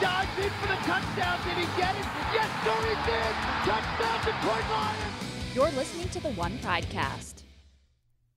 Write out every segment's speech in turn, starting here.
dives in for the touchdown. Did he get it? Yes, sir, he did. Touchdown, Detroit Lions. You're listening to the One Pridecast.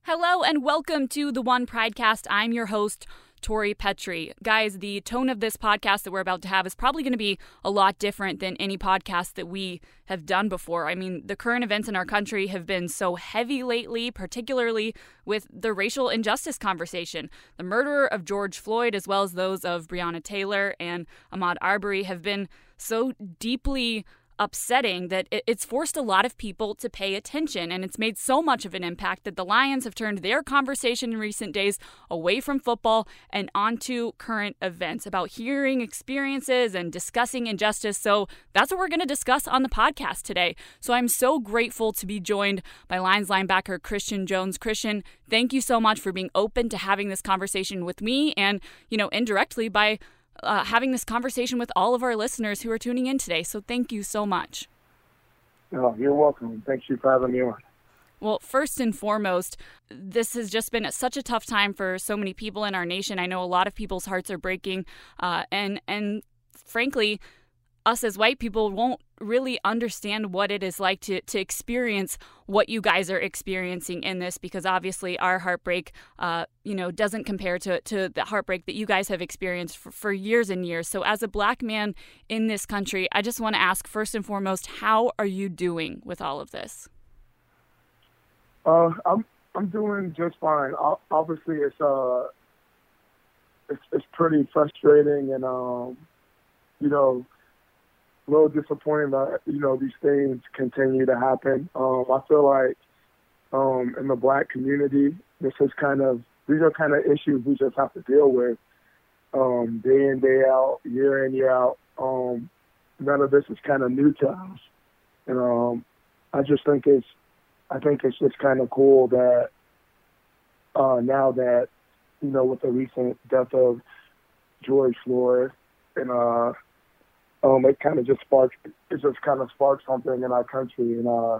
Hello and welcome to the One Pridecast. I'm your host, Tori Petry. Guys, the tone of this podcast that we're about to have is probably going to be a lot different than any podcast that we have done before. I mean, the current events in our country have been so heavy lately, particularly with the racial injustice conversation. The murder of George Floyd, as well as those of Breonna Taylor and Ahmaud Arbery, have been so deeply upsetting that it's forced a lot of people to pay attention and it's made so much of an impact that the Lions have turned their conversation in recent days away from football and onto current events about hearing experiences and discussing injustice. So that's what we're going to discuss on the podcast today. So I'm so grateful to be joined by Lions linebacker Christian Jones. Christian, thank you so much for being open to having this conversation with me and, you know, indirectly by uh, having this conversation with all of our listeners who are tuning in today. So thank you so much. Oh, you're welcome. Thank you for having me on. Well, first and foremost, this has just been such a tough time for so many people in our nation. I know a lot of people's hearts are breaking, uh, and and frankly, us as white people won't really understand what it is like to, to experience what you guys are experiencing in this because obviously our heartbreak uh, you know doesn't compare to, to the heartbreak that you guys have experienced for, for years and years. So as a black man in this country i just want to ask first and foremost how are you doing with all of this? Uh, i'm i'm doing just fine. Obviously it's uh it's, it's pretty frustrating and um you know a little disappointing that you know these things continue to happen. Um, I feel like um, in the black community, this is kind of these are kind of issues we just have to deal with um, day in day out, year in year out. Um, none of this is kind of new to us, and um, I just think it's I think it's just kind of cool that uh, now that you know with the recent death of George Floyd and uh, um, it kind of just sparked, it just kind of sparked something in our country, and uh,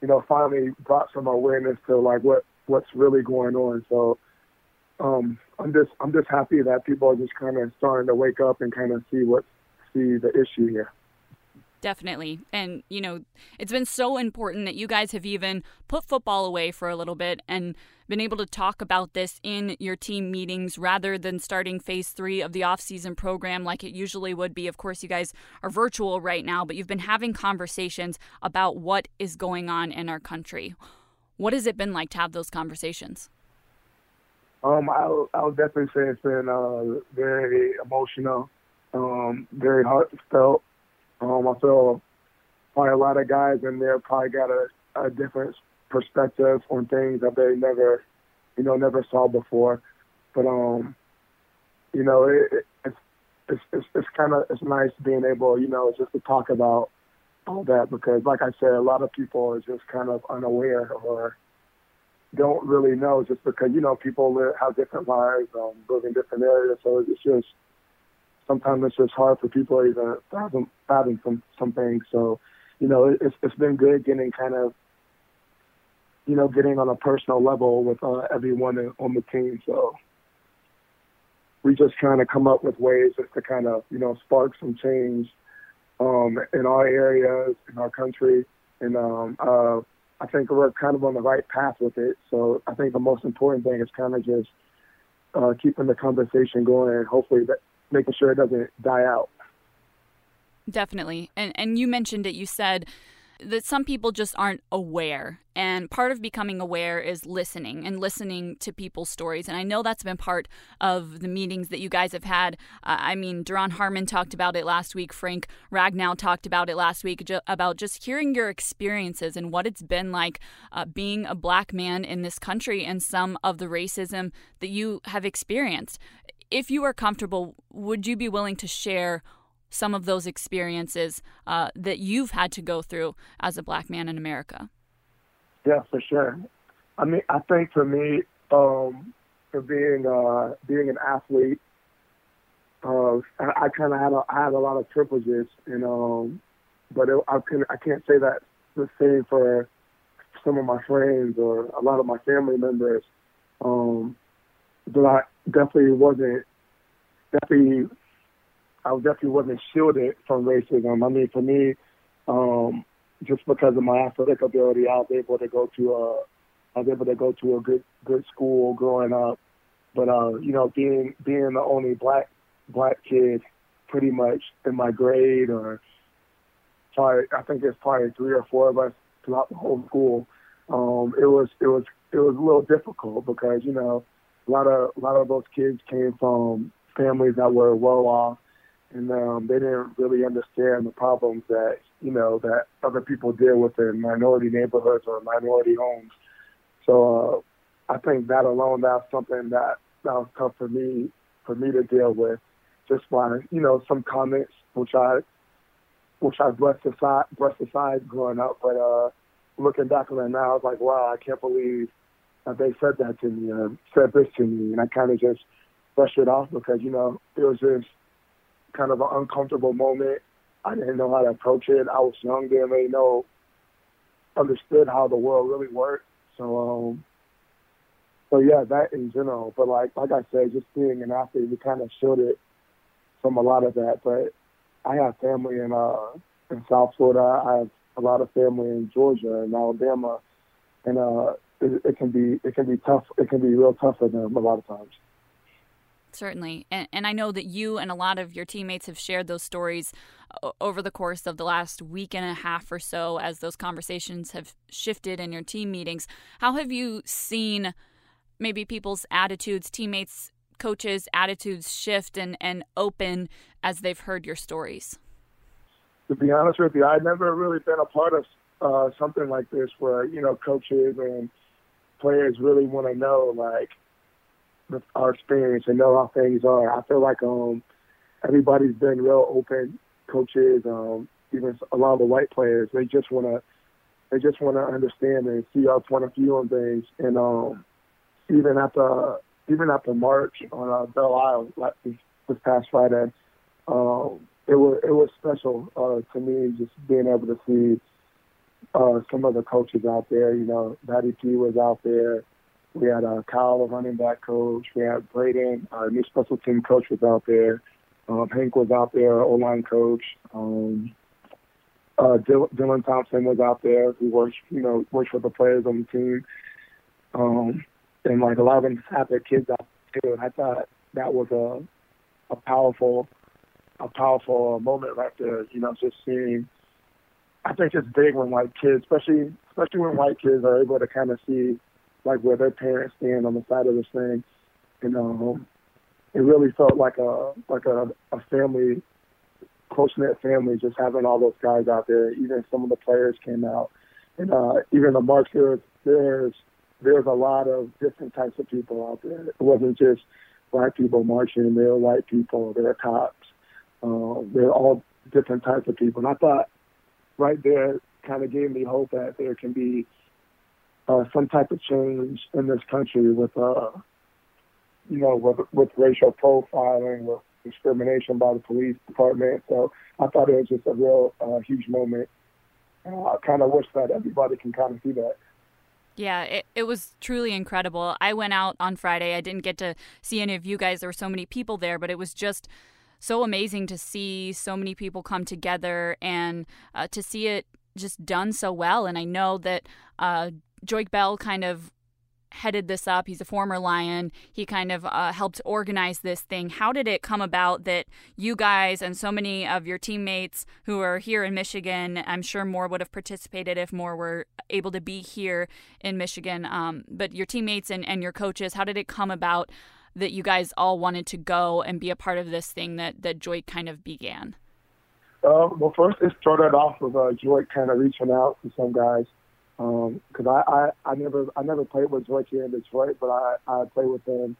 you know, finally brought some awareness to like what what's really going on. So, um, I'm just I'm just happy that people are just kind of starting to wake up and kind of see what see the issue here. Definitely. And, you know, it's been so important that you guys have even put football away for a little bit and been able to talk about this in your team meetings rather than starting phase three of the offseason program like it usually would be. Of course, you guys are virtual right now, but you've been having conversations about what is going on in our country. What has it been like to have those conversations? Um, I, I would definitely say it's been uh, very emotional, um, very heartfelt um, I feel probably a lot of guys in there probably got a, a different perspective on things that they never, you know, never saw before. But um, you know, it, it's it's it's, it's kind of it's nice being able, you know, just to talk about all that because, like I said, a lot of people are just kind of unaware or don't really know just because you know people live, have different lives, um, live in different areas, so it's just sometimes it's just hard for people to even fathom, fathom some, some things. So, you know, it's, it's been good getting kind of, you know, getting on a personal level with uh, everyone on the team. So we just trying to come up with ways just to kind of, you know, spark some change um, in our areas, in our country. And um, uh, I think we're kind of on the right path with it. So I think the most important thing is kind of just uh, keeping the conversation going and hopefully that making sure it doesn't die out. Definitely. And and you mentioned it. You said that some people just aren't aware. And part of becoming aware is listening and listening to people's stories. And I know that's been part of the meetings that you guys have had. Uh, I mean, Duron Harmon talked about it last week. Frank Ragnow talked about it last week ju- about just hearing your experiences and what it's been like uh, being a black man in this country and some of the racism that you have experienced if you are comfortable, would you be willing to share some of those experiences uh, that you've had to go through as a black man in America? Yeah, for sure. I mean, I think for me, um, for being uh, being an athlete, uh, I, I kind of had a, I had a lot of privileges, and um, but it, I can I can't say that the same for some of my friends or a lot of my family members. Um, but I definitely wasn't definitely I definitely wasn't shielded from racism. I mean, for me, um, just because of my athletic ability, I was able to go to a, I was able to go to a good good school growing up. But uh, you know, being being the only black black kid, pretty much in my grade, or probably I think there's probably three or four of us throughout the whole school. Um, it was it was it was a little difficult because you know a lot of a lot of those kids came from families that were well off, and um, they didn't really understand the problems that you know that other people deal with in minority neighborhoods or minority homes. So uh, I think that alone that's something that that was tough for me for me to deal with, just by you know some comments which I which I brushed aside brushed aside growing up, but uh, looking back on it now, I was like, wow, I can't believe that they said that to me or said this to me, and I kind of just brushed it off because you know it was just kind of an uncomfortable moment. I didn't know how to approach it. I was young, didn't really know, understood how the world really worked. So, um, so yeah, that in general. But like, like I said, just being an athlete, we kind of shielded from a lot of that. But I have family in uh in South Florida. I have a lot of family in Georgia and Alabama, and uh, it, it can be it can be tough. It can be real tough for them a lot of times. Certainly. And, and I know that you and a lot of your teammates have shared those stories uh, over the course of the last week and a half or so as those conversations have shifted in your team meetings. How have you seen maybe people's attitudes, teammates, coaches' attitudes shift and, and open as they've heard your stories? To be honest with you, I've never really been a part of uh, something like this where, you know, coaches and players really want to know, like, our experience and know how things are. I feel like um everybody's been real open. Coaches, um, even a lot of the white players, they just wanna they just wanna understand and see our point of view on things. And um even at the even at the march on uh, Belle Isle like this, past Friday, um, it was it was special uh, to me just being able to see uh, some of the coaches out there. You know, Matty P was out there. We had uh, Kyle, the running back coach. We had Brayden, our new special team coach, was out there. Um, Hank was out there, O line coach. Um, uh, Dylan Thompson was out there, who works, you know, works for the players on the team. Um, and like a lot of them had their kids out too. And I thought that was a a powerful, a powerful moment right there. You know, just seeing. I think it's big when white kids, especially especially when white kids are able to kind of see like where their parents stand on the side of this thing. And um, it really felt like a like a, a family, close knit family, just having all those guys out there. Even some of the players came out, and uh, even the march there, there's there's a lot of different types of people out there. It wasn't just black people marching; there were white people, there were cops, uh, there are all different types of people. And I thought right there kind of gave me hope that there can be uh, some type of change in this country with, uh, you know, with, with racial profiling, with discrimination by the police department. So I thought it was just a real uh, huge moment. Uh, I kind of wish that everybody can kind of see that. Yeah, it, it was truly incredible. I went out on Friday. I didn't get to see any of you guys. There were so many people there, but it was just so amazing to see so many people come together and uh, to see it just done so well. And I know that uh, Joique Bell kind of headed this up. He's a former Lion. He kind of uh, helped organize this thing. How did it come about that you guys and so many of your teammates who are here in Michigan, I'm sure more would have participated if more were able to be here in Michigan, um, but your teammates and, and your coaches, how did it come about that you guys all wanted to go and be a part of this thing that, that Joique kind of began? Uh, well, first it started off with uh, Joique kind of reaching out to some guys because um, I, I I never I never played with Joique here in Detroit, but I I played with him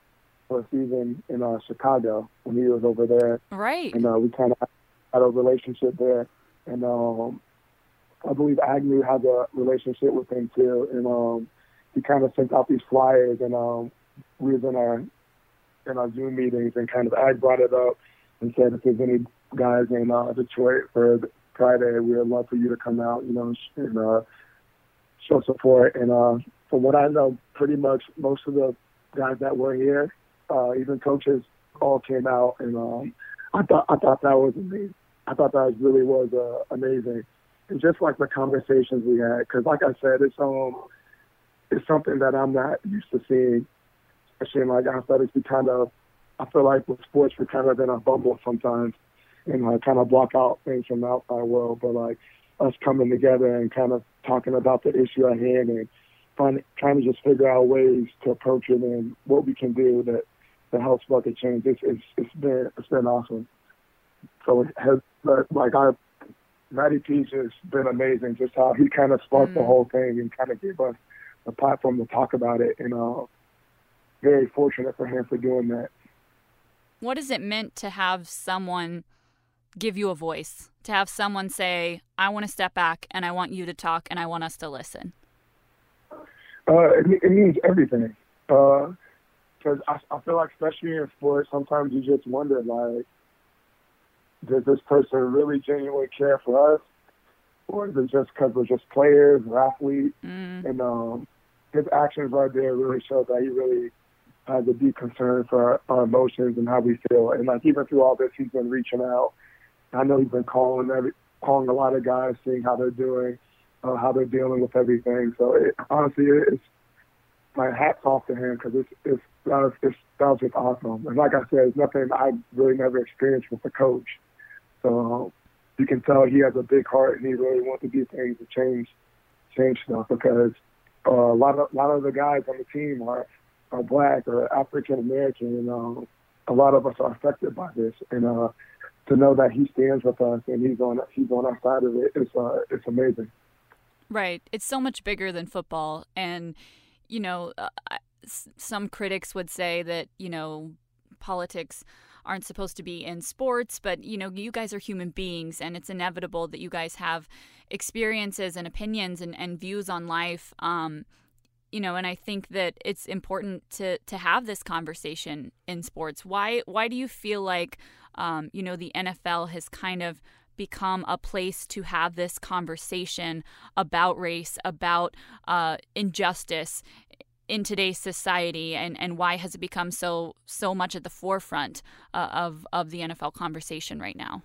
for a season in uh, Chicago when he was over there. Right. And uh, we kind of had a relationship there, and um, I believe Agnew had a relationship with him too, and um, he kind of sent out these flyers, and um, we was in our in our Zoom meetings, and kind of Ag brought it up and said if there's any guys in uh, Detroit for Friday, we would love for you to come out, you know, and uh, show support. And uh, from what I know, pretty much most of the guys that were here, uh, even coaches, all came out. And um, I thought I thought that was amazing. I thought that really was uh, amazing, and just like the conversations we had, because like I said, it's um, it's something that I'm not used to seeing, especially in like athletics. We kind of, I feel like with sports, we're kind of in a bubble sometimes, and like kind of block out things from the outside world. But like us coming together and kind of talking about the issue at hand and trying trying to just figure out ways to approach it and what we can do that that helps bucket change. It's it's it's been it's been awesome. So it has like our Matty Peach has been amazing. Just how he kind of sparked mm. the whole thing and kind of gave us a platform to talk about it. And uh, very fortunate for him for doing that. What has it meant to have someone give you a voice? To have someone say, "I want to step back and I want you to talk and I want us to listen." Uh, it, it means everything. Because uh, I, I feel like, especially in sports, sometimes you just wonder, like, does this person really genuinely care for us? Or is it just because we're just players or athletes? Mm. And um, his actions right there really show that he really has a deep concern for our, our emotions and how we feel. And like even through all this, he's been reaching out. I know he's been calling every, calling a lot of guys, seeing how they're doing uh, how they're dealing with everything. So it, honestly, it's my hats off to him because it's it's that was, it's that was just awesome. And like I said, it's nothing I really never experienced with a coach. So you can tell he has a big heart and he really wants to do things to change change stuff because uh, a lot of a lot of the guys on the team are are black or African American, and um, a lot of us are affected by this. And uh, to know that he stands with us and he's on he's on our side of it, it's uh, it's amazing. Right. It's so much bigger than football. And, you know, uh, some critics would say that, you know, politics aren't supposed to be in sports, but, you know, you guys are human beings and it's inevitable that you guys have experiences and opinions and, and views on life. Um, you know, and I think that it's important to to have this conversation in sports. Why why do you feel like um, you know the NFL has kind of become a place to have this conversation about race, about uh, injustice in today's society, and, and why has it become so so much at the forefront uh, of of the NFL conversation right now?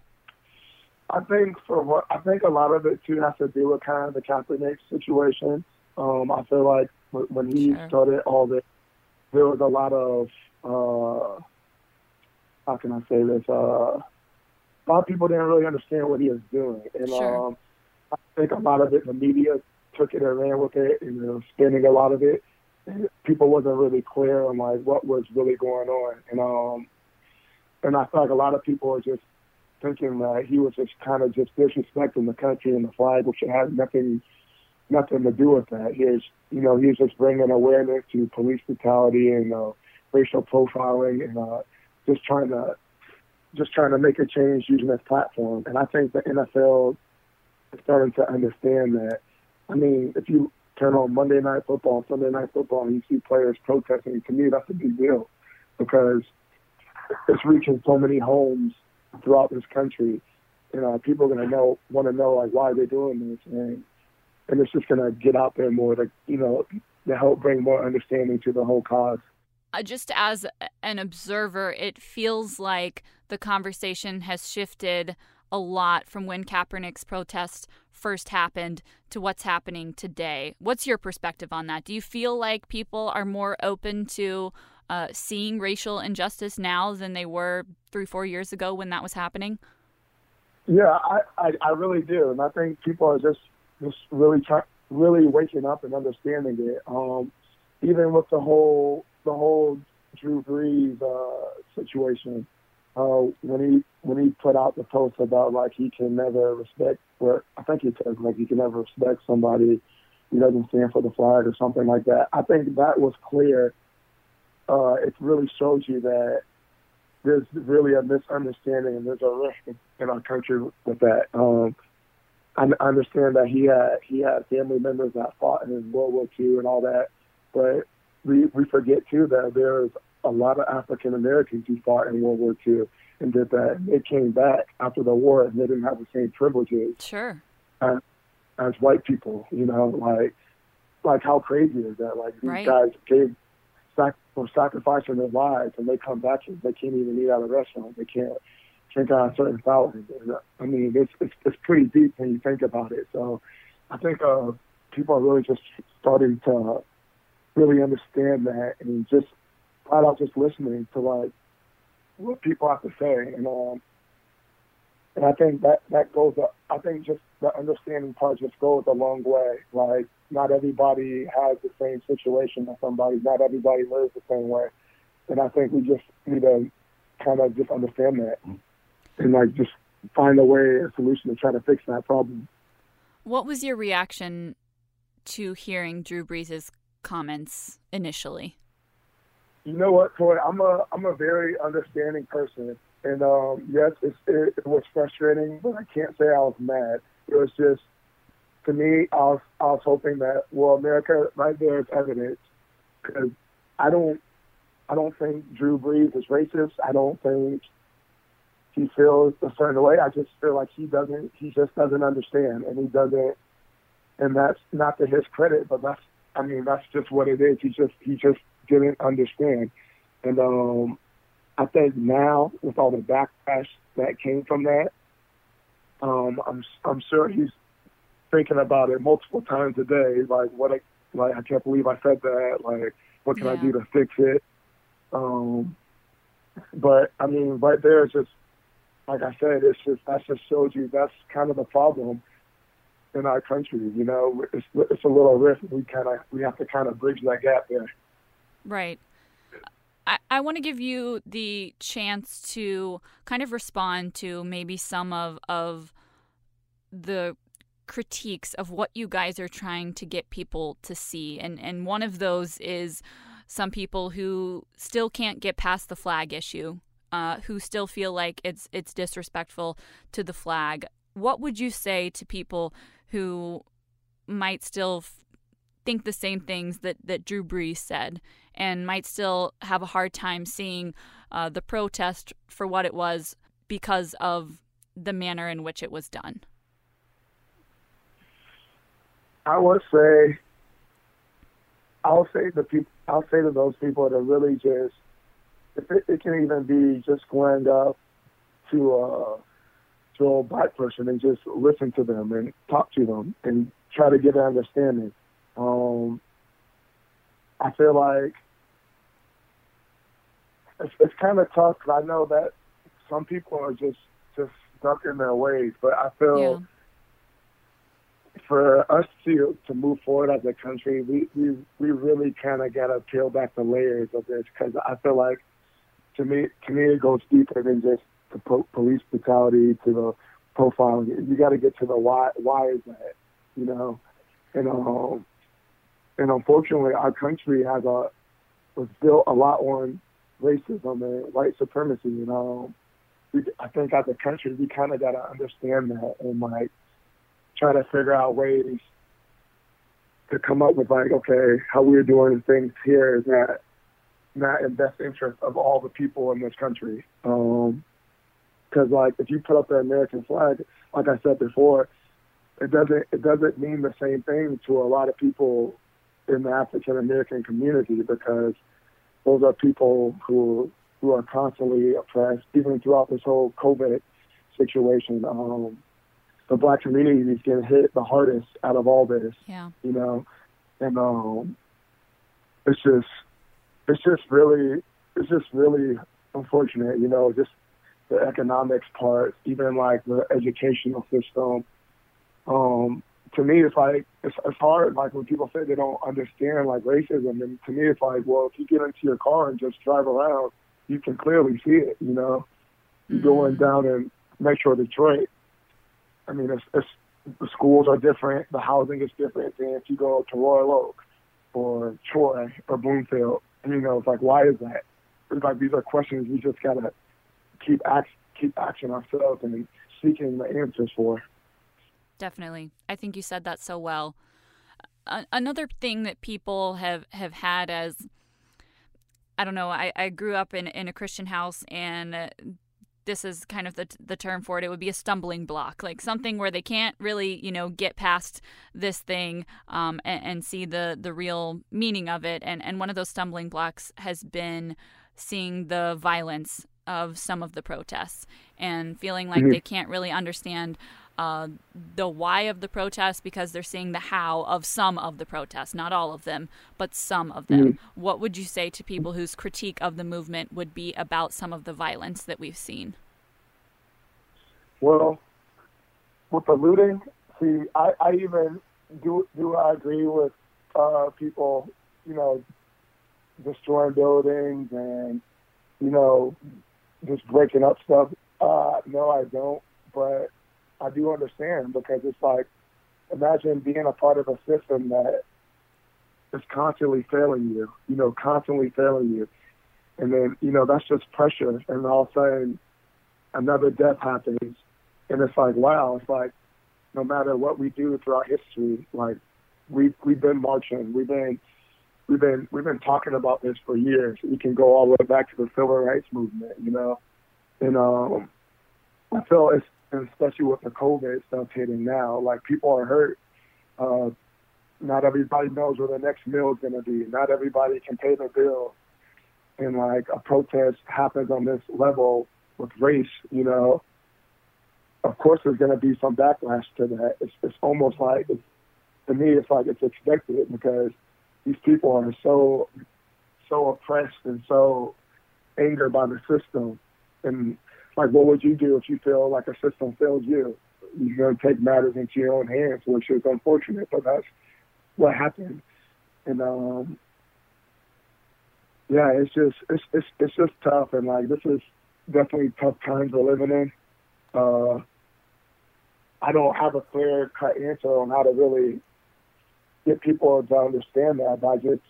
I think for what I think a lot of it too has to do with kind of the Kaepernick situation. Um, I feel like when he sure. started all this, there was a lot of uh, how can I say this? Uh, a lot of people didn't really understand what he was doing, and sure. um, I think a lot of it, the media took it and ran with it, and they were spinning a lot of it. And people wasn't really clear on like what was really going on, and um, and I feel like a lot of people are just thinking that he was just kind of just disrespecting the country and the flag, which had nothing nothing to do with that. He is, you know, he was just bringing awareness to police brutality and uh, racial profiling and uh, just trying to just trying to make a change using this platform. And I think the NFL is starting to understand that. I mean, if you turn on Monday Night Football, Sunday Night Football, and you see players protesting, to me, that's a big deal because it's reaching so many homes throughout this country. You know, people are going to know, want to know, like, why they're doing this. And, and it's just going to get out there more to, you know, to help bring more understanding to the whole cause. Uh, just as an observer, it feels like the conversation has shifted a lot from when Kaepernick's protest first happened to what's happening today. What's your perspective on that? Do you feel like people are more open to uh, seeing racial injustice now than they were three, four years ago when that was happening? Yeah, I, I, I really do, and I think people are just just really try, really waking up and understanding it. Um, even with the whole the whole Drew Brees uh, situation uh, when he when he put out the post about like he can never respect, or I think he says like he can never respect somebody who doesn't stand for the flag or something like that. I think that was clear. Uh, it really shows you that there's really a misunderstanding and there's a risk in our country with that. Um, I understand that he had he had family members that fought in World War II and all that, but we we forget too that there's a lot of African Americans who fought in World War II and did that. They came back after the war and they didn't have the same privileges. Sure. As, as white people, you know, like like how crazy is that? Like these right. guys gave sac- were sacrificing their lives and they come back and they can't even eat at a restaurant. They can't think on certain felonies. I mean, it's, it's it's pretty deep when you think about it. So I think uh, people are really just starting to really understand that and just flat out just listening to like what people have to say. And um, and I think that that goes. I think just the understanding part just goes a long way. Like not everybody has the same situation as somebody. Not everybody lives the same way. And I think we just need to kind of just understand that and like just find a way, a solution to try to fix that problem. What was your reaction to hearing Drew Brees' comments initially? You know what, Toy? I'm a I'm a very understanding person, and um, yes, it, it was frustrating, but I can't say I was mad. It was just to me, I was I was hoping that well, America, right there is evidence because I don't I don't think Drew Brees is racist. I don't think he feels a certain way. I just feel like he doesn't. He just doesn't understand, and he doesn't. And that's not to his credit, but that's. I mean, that's just what it is. He just he just didn't understand, and um, I think now with all the backlash that came from that, um, I'm I'm sure he's thinking about it multiple times a day. Like what I like I can't believe I said that. Like what can yeah. I do to fix it? Um, but I mean, right there is just like I said, it's just that just shows you that's kind of the problem in our country. You know, it's it's a little rift. We kind of we have to kind of bridge that gap there. Right. I, I want to give you the chance to kind of respond to maybe some of of the critiques of what you guys are trying to get people to see and and one of those is some people who still can't get past the flag issue uh, who still feel like it's it's disrespectful to the flag what would you say to people who might still f- think the same things that that Drew Brees said and might still have a hard time seeing uh, the protest for what it was because of the manner in which it was done? I would say, I'll say the people, I'll say to those people that really just, if it, it can even be just going up to a to a black person and just listen to them and talk to them and try to get an understanding. Um, I feel like it's, it's kind of tough because I know that some people are just just stuck in their ways, but I feel. Yeah for us to to move forward as a country, we we we really kind of got to peel back the layers of this because I feel like to me to me it goes deeper than just the po- police brutality to the profiling. You got to get to the why. Why is that? You know, and um, and unfortunately, our country has a was built a lot on racism and white supremacy. You know, we, I think as a country, we kind of got to understand that and like try to figure out ways to come up with like, okay, how we're doing things here is not not in best interest of all the people in this country. Um, because like if you put up the American flag, like I said before, it doesn't it doesn't mean the same thing to a lot of people in the African American community because those are people who who are constantly oppressed, even throughout this whole COVID situation. Um, the black community is getting hit the hardest out of all this. Yeah. You know, and um, it's just, it's just really, it's just really unfortunate. You know, just the economics part, even like the educational system. Um, to me, it's like it's, it's hard. Like when people say they don't understand like racism, and to me, it's like, well, if you get into your car and just drive around, you can clearly see it. You know, you mm-hmm. going down in Metro Detroit, I mean, it's, it's, the schools are different, the housing is different than if you go to Royal Oak or Troy or Bloomfield. And, you know, it's like, why is that? It's like these are questions we just gotta keep act, keep asking ourselves and seeking the answers for. Definitely, I think you said that so well. another thing that people have have had as I don't know. I, I grew up in, in a Christian house, and this is kind of the, the term for it it would be a stumbling block like something where they can't really you know get past this thing um, and, and, see the the real meaning of it and and one of those stumbling blocks has been seeing the violence of some of the protests and feeling like Mhm. they can't really understand uh, the why of the protests because they're seeing the how of some of the protests, not all of them, but some of them. Mhm. What would you say to people whose critique of the movement would be about some of the violence that we've seen? Well, with the looting, see, I, I even do do I agree with uh, people, you know, destroying buildings and you know just breaking up stuff. Uh, no, I don't, but I do understand because it's like imagine being a part of a system that is constantly failing you, you know, constantly failing you, and then you know that's just pressure, and all of a sudden another death happens. And it's like wow it's like no matter what we do throughout history like we've, we've been marching. We've been we've been we've been talking about this for years. We can go all the way back to the civil rights movement you know? And um i feel it's and especially with the covid stuff hitting now like people are hurt uh not everybody knows where the next meal is going to be not everybody can pay their bills and like a protest happens on this level with race you know of course there's going to be some backlash to that. It's, it's almost like, it's, to me, it's like it's expected because these people are so, so oppressed and so angered by the system. And like, what would you do if you feel like a system failed you? You're going to take matters into your own hands, which is unfortunate, but that's what happened. And um, yeah, it's just it's it's it's just tough, and like this is definitely tough times we're living in. Uh, I don't have a clear cut answer on how to really get people to understand that, but I just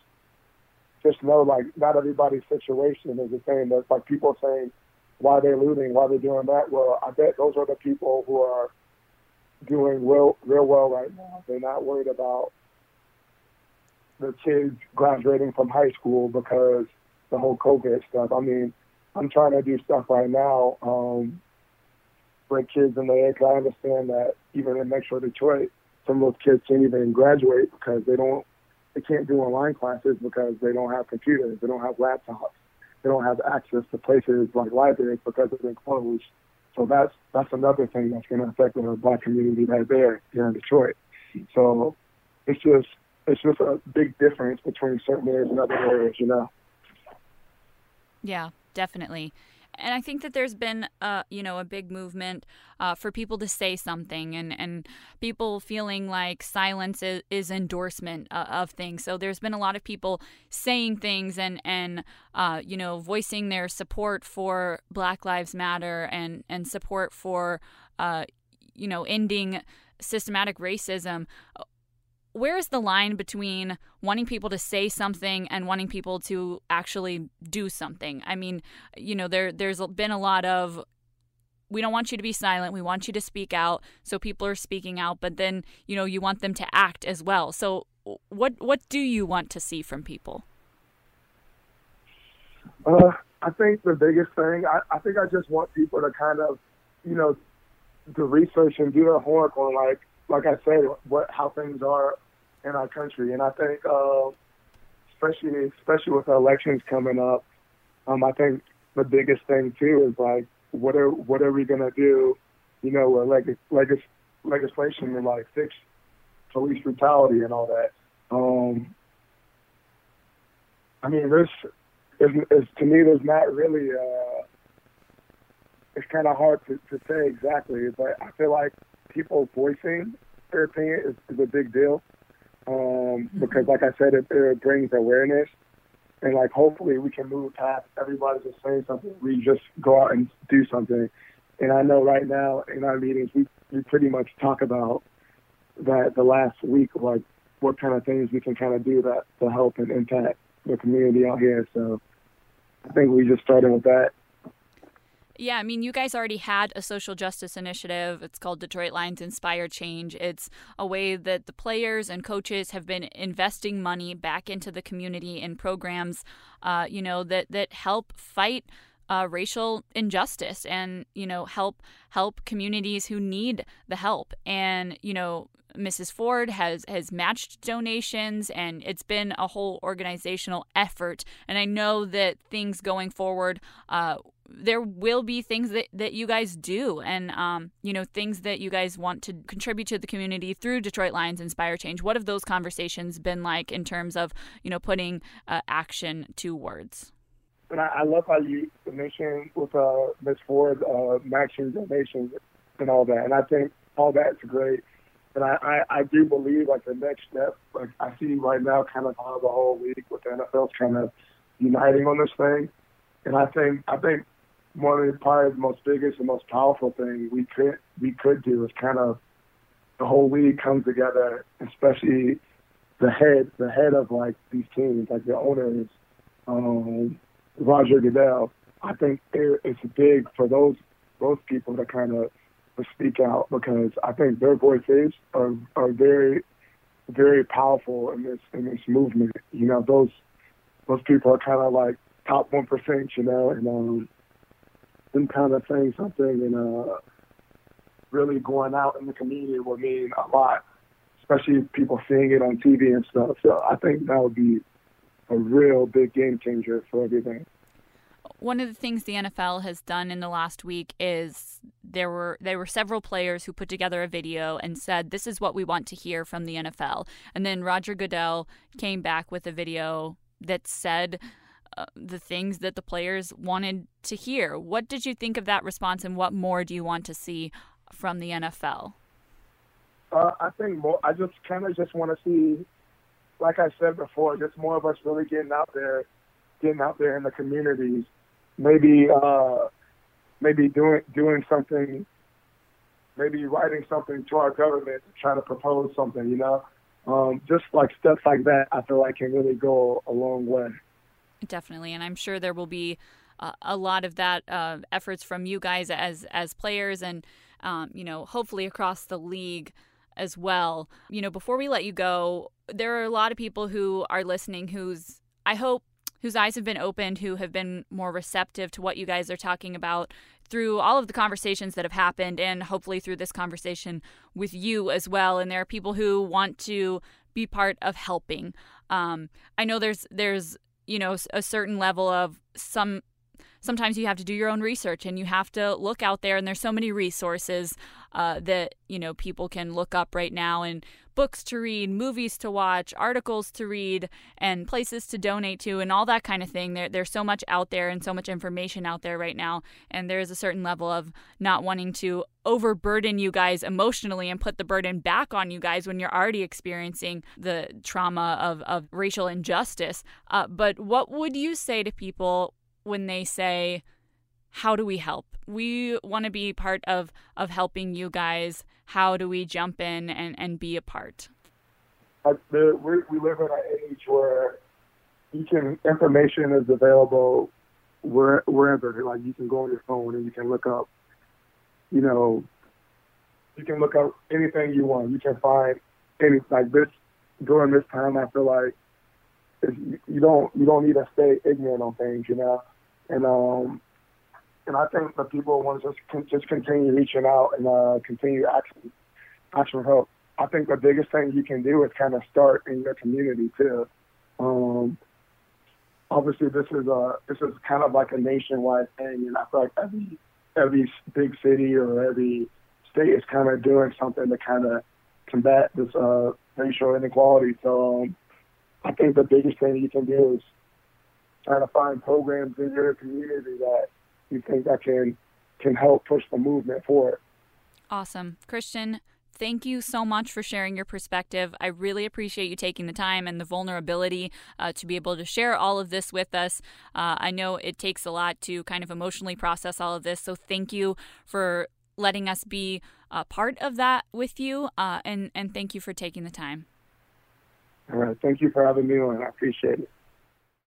just know like not everybody's situation is the same. There's like people saying why they're looting, why they're doing that. Well, I bet those are the people who are doing real real well right now. They're not worried about the kids graduating from high school because the whole COVID stuff. I mean, I'm trying to do stuff right now. Um, bring kids in there. Cause I understand that even in Metro Detroit, some of those kids can't even graduate because they don't, they can't do online classes because they don't have computers, they don't have laptops, they don't have access to places like libraries because they've been closed. So that's that's another thing that's going to affect the black community right there here in Detroit. So it's just it's just a big difference between certain areas and other areas, you know. Yeah, definitely. And I think that there's been, uh, you know, a big movement uh, for people to say something, and, and people feeling like silence is, is endorsement uh, of things. So there's been a lot of people saying things and and uh, you know voicing their support for Black Lives Matter and and support for uh, you know ending systematic racism where is the line between wanting people to say something and wanting people to actually do something? I mean, you know, there there's been a lot of we don't want you to be silent. We want you to speak out. So people are speaking out, but then, you know, you want them to act as well. So what what do you want to see from people? Uh, I think the biggest thing, I, I think I just want people to kind of, you know, to research and do their homework on like, like I said, what how things are in our country. And I think, uh, especially especially with the elections coming up, um, I think the biggest thing too is like, what are what are we gonna do? You know, with leg- legis- legislation to like fix police brutality and all that. Um, I mean, there's, is, is to me, there's not really. Uh, it's kind of hard to, to say exactly, but I feel like people voicing their opinion is, is a big deal um, because, like I said, it, it brings awareness, and like hopefully we can move past everybody just saying something. We just go out and do something. And I know right now in our meetings we we pretty much talk about that the last week, like what kind of things we can kind of do that to help and impact the community out here. So I think we just started with that. Yeah, I mean, you guys already had a social justice initiative. It's called Detroit Lions Inspire Change. It's a way that the players and coaches have been investing money back into the community in programs, uh, you know, that that help fight uh, racial injustice and you know help help communities who need the help. And you know, Mrs. Ford has has matched donations and it's been a whole organizational effort. And I know that things going forward, uh, there will be things that, that you guys do and um, you know things that you guys want to contribute to the community through detroit lions inspire change what have those conversations been like in terms of you know putting uh, action to words and I, I love how you mentioned with uh, Ms. Ford uh, matching donations and all that. And I think all that's great. And I, I, I do believe like the next step, like I see right now kind of how the whole league with the NFL's kind of uniting on this thing. And I think I think one of the probably the most biggest and most powerful thing we could we could do is kind of the whole league come together, especially the head the head of like these teams, like the owners, um, Roger Goodell. I think it's big for those those people to kind of speak out because I think their voices are are very very powerful in this in this movement. You know, those those people are kind of like top one percent. You know, and um, them kind of saying something and uh, really going out in the community would mean a lot, especially people seeing it on TV and stuff. So I think that would be a real big game changer for everything. One of the things the NFL has done in the last week is there were there were several players who put together a video and said this is what we want to hear from the NFL. And then Roger Goodell came back with a video that said the things that the players wanted to hear. What did you think of that response and what more do you want to see from the NFL? Uh, I think more. I just kind of just want to see like I said before, just more of us really getting out there, getting out there in the communities, maybe uh, maybe doing doing something, maybe writing something to our government, to try to propose something, you know, um, just like stuff like that. I feel like can really go a long way. Definitely, and I'm sure there will be uh, a lot of that uh, efforts from you guys as as players, and um, you know, hopefully across the league as well. You know, before we let you go, there are a lot of people who are listening whose I hope whose eyes have been opened, who have been more receptive to what you guys are talking about through all of the conversations that have happened and hopefully through this conversation with you as well. And there are people who want to be part of helping. Um, I know there's there's you know a certain level of some sometimes you have to do your own research and you have to look out there and there's so many resources uh, that you know people can look up right now and books to read movies to watch articles to read and places to donate to and all that kind of thing. There, there's so much out there and so much information out there right now and there's a certain level of not wanting to overburden you guys emotionally and put the burden back on you guys when you're already experiencing the trauma of, of racial injustice. Uh, but what would you say to people when they say, How do we help? We want to be part of, of helping you guys. How do we jump in and, and be a part? Uh, we, we live in an age where you can information is available where, wherever. Like you can go on your phone and you can look up, you know, you can look up anything you want. You can find any like this during this time. I feel like you don't you don't need to stay ignorant on things. You know, and um, and I think the people want to just just continue reaching out and uh, continue asking asking for help. I think the biggest thing you can do is kind of start in your community too. Um, obviously, this is a this is kind of like a nationwide thing, and I feel like every every big city or every state is kind of doing something to kind of combat this uh, racial inequality. So um, I think the biggest thing you can do is trying to find programs in your community that you think that can can help push the movement forward. Awesome, Christian. Thank you so much for sharing your perspective. I really appreciate you taking the time and the vulnerability uh, to be able to share all of this with us. Uh, I know it takes a lot to kind of emotionally process all of this, so thank you for letting us be a part of that with you, uh, and and thank you for taking the time. All right, thank you for having me on. I appreciate it.